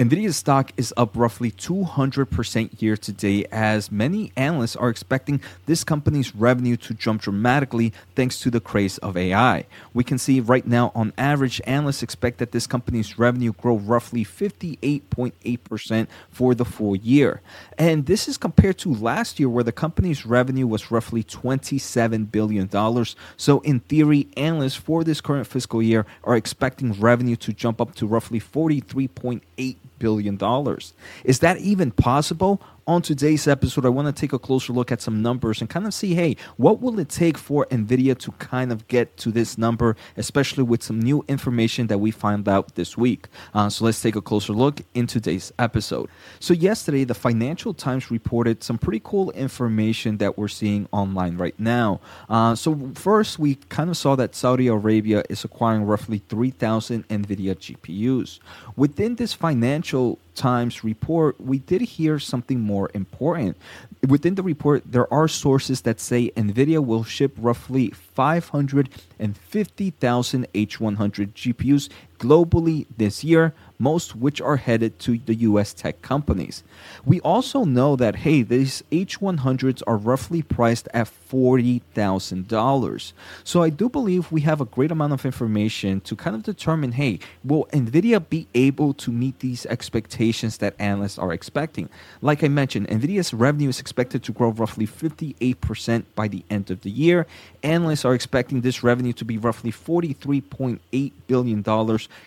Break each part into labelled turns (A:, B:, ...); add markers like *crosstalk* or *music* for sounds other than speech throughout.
A: Nvidia's stock is up roughly 200% year to date as many analysts are expecting this company's revenue to jump dramatically thanks to the craze of AI. We can see right now on average analysts expect that this company's revenue grow roughly 58.8% for the full year. And this is compared to last year where the company's revenue was roughly 27 billion dollars. So in theory analysts for this current fiscal year are expecting revenue to jump up to roughly 43.8 billion dollars. Is that even possible? On today's episode, I want to take a closer look at some numbers and kind of see, hey, what will it take for Nvidia to kind of get to this number, especially with some new information that we found out this week. Uh, so let's take a closer look in today's episode. So yesterday, the Financial Times reported some pretty cool information that we're seeing online right now. Uh, so first, we kind of saw that Saudi Arabia is acquiring roughly 3,000 Nvidia GPUs. Within this Financial Times report, we did hear something more important. Within the report, there are sources that say NVIDIA will ship roughly 550,000 H100 GPUs globally this year, most which are headed to the US tech companies. We also know that, hey, these H100s are roughly priced at $40,000. So I do believe we have a great amount of information to kind of determine, hey, will NVIDIA be able to meet these expectations that analysts are expecting? Like I mentioned, NVIDIA's revenue is expected to grow roughly 58% by the end of the year. Analysts are expecting this revenue to be roughly $43.8 billion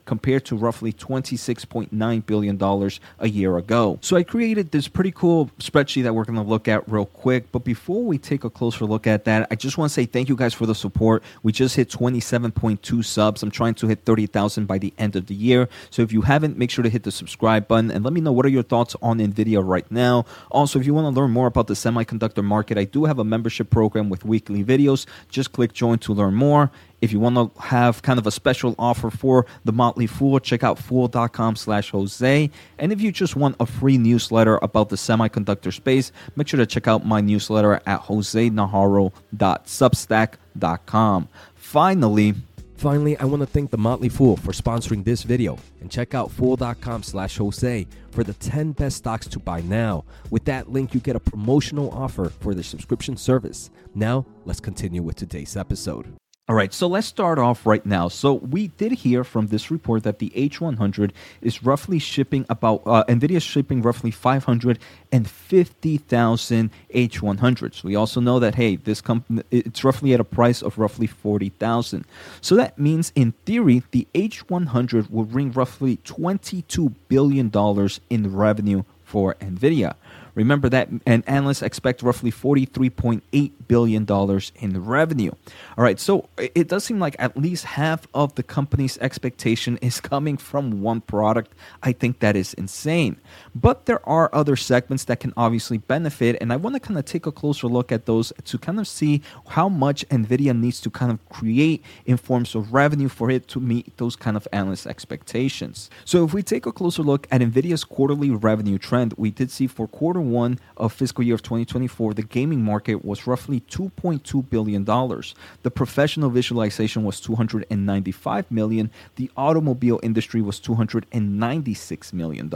A: compared to roughly $26.9 billion a year ago. So I created this pretty cool spreadsheet that we're going to look at real quick. But before we take a closer look at that, I just want to say thank you guys for the support. We just hit 27.2 subs. I'm trying to hit 30,000 by the end of the year. So if you haven't, make sure to hit the subscribe button and let me know what are your thoughts on NVIDIA right now. Also, if you want to learn more about the semiconductor market, I do have a membership program with weekly videos. Just click join to learn more. If you want to have kind of a special offer for the Motley Fool, check out fool.com slash Jose. And if you just want a free newsletter about the semiconductor space, make sure to check out my newsletter at josenajarro.substack.com. Finally,
B: Finally, I want to thank the Motley Fool for sponsoring this video and check out fool.com slash Jose for the 10 best stocks to buy now. With that link, you get a promotional offer for the subscription service. Now, let's continue with today's episode.
A: All right, so let's start off right now. So we did hear from this report that the H100 is roughly shipping about uh, Nvidia is shipping roughly 550,000 H100s. We also know that hey, this company it's roughly at a price of roughly 40,000. So that means in theory the H100 will bring roughly 22 billion dollars in revenue for Nvidia. Remember that, and analysts expect roughly $43.8 billion in revenue. All right, so it does seem like at least half of the company's expectation is coming from one product. I think that is insane. But there are other segments that can obviously benefit, and I want to kind of take a closer look at those to kind of see how much NVIDIA needs to kind of create in forms of revenue for it to meet those kind of analyst expectations. So if we take a closer look at NVIDIA's quarterly revenue trend, we did see for quarter one of fiscal year of 2024, the gaming market was roughly $2.2 billion. The professional visualization was 295 million. The automobile industry was $296 million.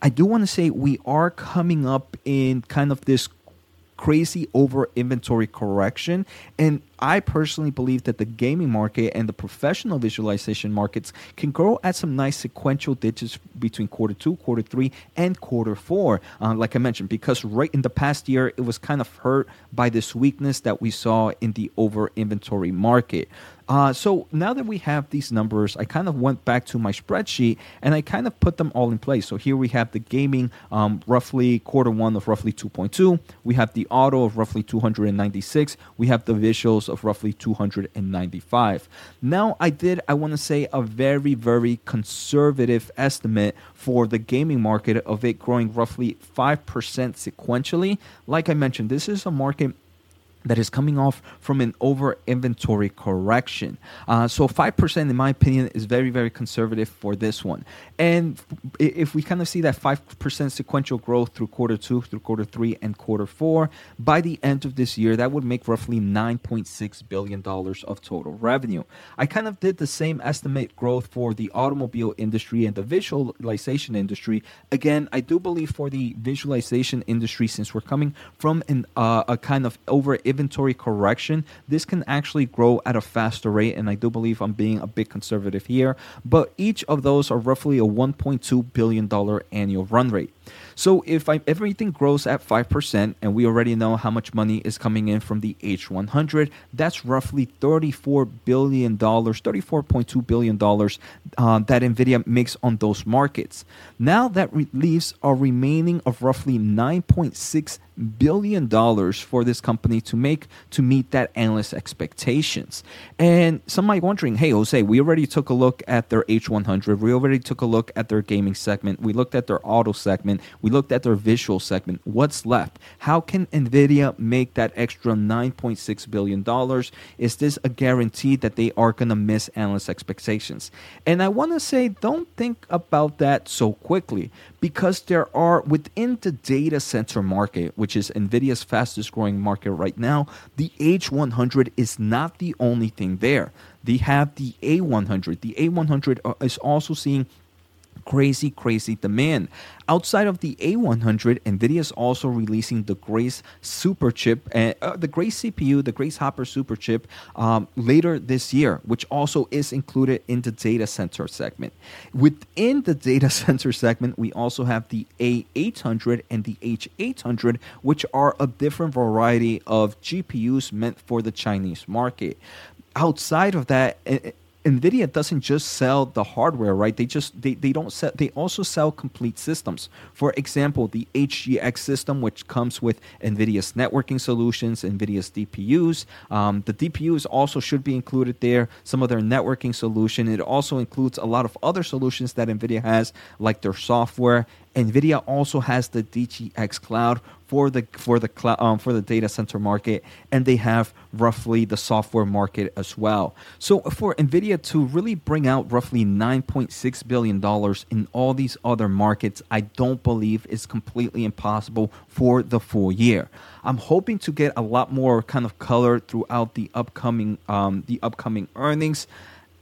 A: I do want to say we are coming up in kind of this crazy over inventory correction. And I personally believe that the gaming market and the professional visualization markets can grow at some nice sequential digits between quarter two, quarter three, and quarter four. Uh, like I mentioned, because right in the past year, it was kind of hurt by this weakness that we saw in the over inventory market. Uh, so now that we have these numbers, I kind of went back to my spreadsheet and I kind of put them all in place. So here we have the gaming, um, roughly quarter one of roughly 2.2. We have the auto of roughly 296. We have the visuals of roughly 295. Now I did, I want to say, a very, very conservative estimate for the gaming market of it growing roughly 5% sequentially. Like I mentioned, this is a market that is coming off from an over inventory correction. Uh, so 5%, in my opinion, is very, very conservative for this one. And if we kind of see that 5% sequential growth through quarter two, through quarter three, and quarter four, by the end of this year, that would make roughly $9.6 billion of total revenue. I kind of did the same estimate growth for the automobile industry and the visualization industry. Again, I do believe for the visualization industry, since we're coming from an, uh, a kind of over inventory correction, this can actually grow at a faster rate. And I do believe I'm being a bit conservative here. But each of those are roughly a $1.2 billion annual run rate. So if I, everything grows at 5%, and we already know how much money is coming in from the H100, that's roughly $34 billion, $34.2 billion uh, that NVIDIA makes on those markets. Now that re- leaves a remaining of roughly 9.6 billion dollars for this company to make to meet that analyst expectations. And some might be wondering, hey Jose, we already took a look at their H100. We already took a look at their gaming segment. We looked at their auto segment. We looked at their visual segment. What's left? How can Nvidia make that extra 9.6 billion dollars? Is this a guarantee that they are going to miss analyst expectations? And I want to say don't think about that so quickly because there are within the data center market which is Nvidia's fastest growing market right now, the H100 is not the only thing there. They have the A100. The A100 uh, is also seeing crazy, crazy demand. Outside of the A100, NVIDIA is also releasing the Grace Super Chip, uh, uh, the Grace CPU, the Grace Hopper Super Chip um, later this year, which also is included in the data center segment. Within the data *laughs* center segment, we also have the A800 and the H800, which are a different variety of GPUs meant for the Chinese market outside of that nvidia doesn't just sell the hardware right? They just they, they don't sell they also sell complete systems. For example the hgx system which comes with nvidia's networking solutions nvidia's dpus um, the dpus also should be included there some of their networking solution. It also includes a lot of other solutions that nvidia has like their software nvidia also has the dgx cloud for the for the um, for the data center market, and they have roughly the software market as well. So for Nvidia to really bring out roughly 9.6 billion dollars in all these other markets, I don't believe is completely impossible for the full year. I'm hoping to get a lot more kind of color throughout the upcoming um, the upcoming earnings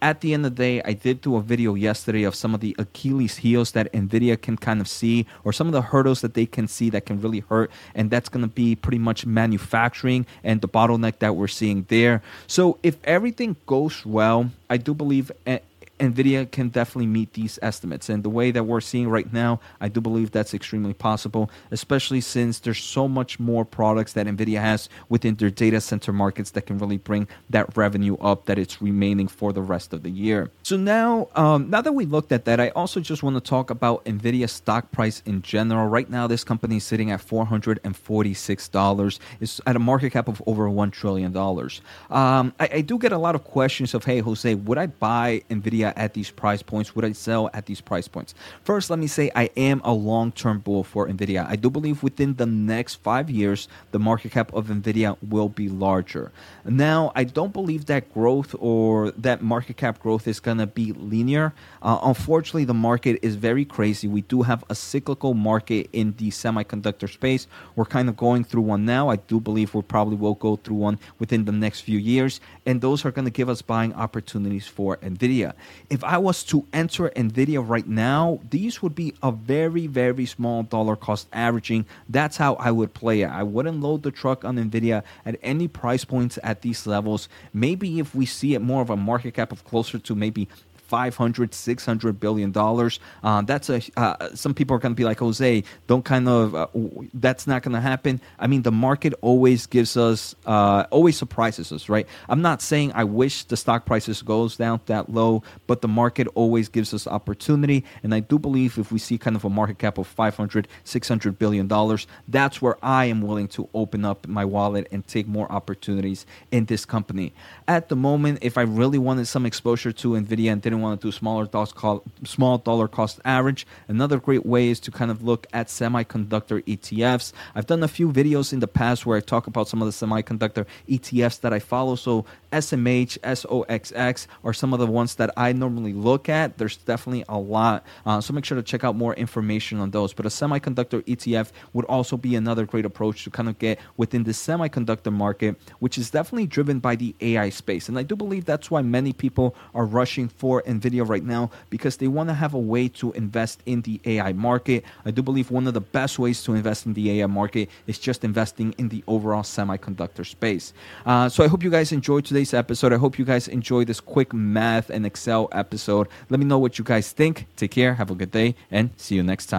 A: at the end of the day, I did do a video yesterday of some of the Achilles heels that NVIDIA can kind of see, or some of the hurdles that they can see that can really hurt. And that's going to be pretty much manufacturing and the bottleneck that we're seeing there. So if everything goes well, I do believe eh, NVIDIA can definitely meet these estimates. And the way that we're seeing right now, I do believe that's extremely possible, especially since there's so much more products that NVIDIA has within their data center markets that can really bring that revenue up that it's remaining for the rest of the year. So now, um, now that we looked at that, I also just want to talk about NVIDIA stock price in general. Right now, this company is sitting at $446. It's at a market cap of over $1 trillion. Um, I, I do get a lot of questions of, hey, Jose, would I buy NVIDIA at these price points? Would I sell at these price points? First, let me say I am a long term bull for NVIDIA. I do believe within the next five years, the market cap of NVIDIA will be larger. Now, I don't believe that growth or that market cap growth is going to be linear. Uh, unfortunately, the market is very crazy. We do have a cyclical market in the semiconductor space. We're kind of going through one now. I do believe we probably will go through one within the next few years. And those are going to give us buying opportunities for NVIDIA if I was to enter Nvidia right now, these would be a very, very small dollar cost averaging. That's how I would play it. I wouldn't load the truck on Nvidia at any price points at these levels. Maybe if we see it more of a market cap of closer to maybe 500 600 billion dollars. Uh, that's a uh, some people are going to be like jose don't kind of uh, that's not going to happen. I mean the market always gives us uh, always surprises us right? I'm not saying i wish the stock prices goes down that low but the market always gives us opportunity. And i do believe if we see kind of a market cap of 500 600 billion dollars that's where i am willing to open up my wallet and take more opportunities in this company. At the moment if i really wanted some exposure to nvidia and didn't want to do smaller call, small dollar cost average. Another great way is to kind of look at semiconductor ETFs. I've done a few videos in the past where I talk about some of the semiconductor ETFs that I follow. So SMH, SOXX are some of the ones that I normally look at. There's definitely a lot. Uh, so make sure to check out more information on those. But a semiconductor ETF would also be another great approach to kind of get within the semiconductor market, which is definitely driven by the AI space. And I do believe that's why many people are rushing for NVIDIA right now because they want to have a way to invest in the AI market. I do believe one of the best ways to invest in the AI market is just investing in the overall semiconductor space. Uh, so I hope you guys enjoyed today's episode. I hope you guys enjoyed this quick math and Excel episode. Let me know what you guys think. Take care, have a good day, and see you next time.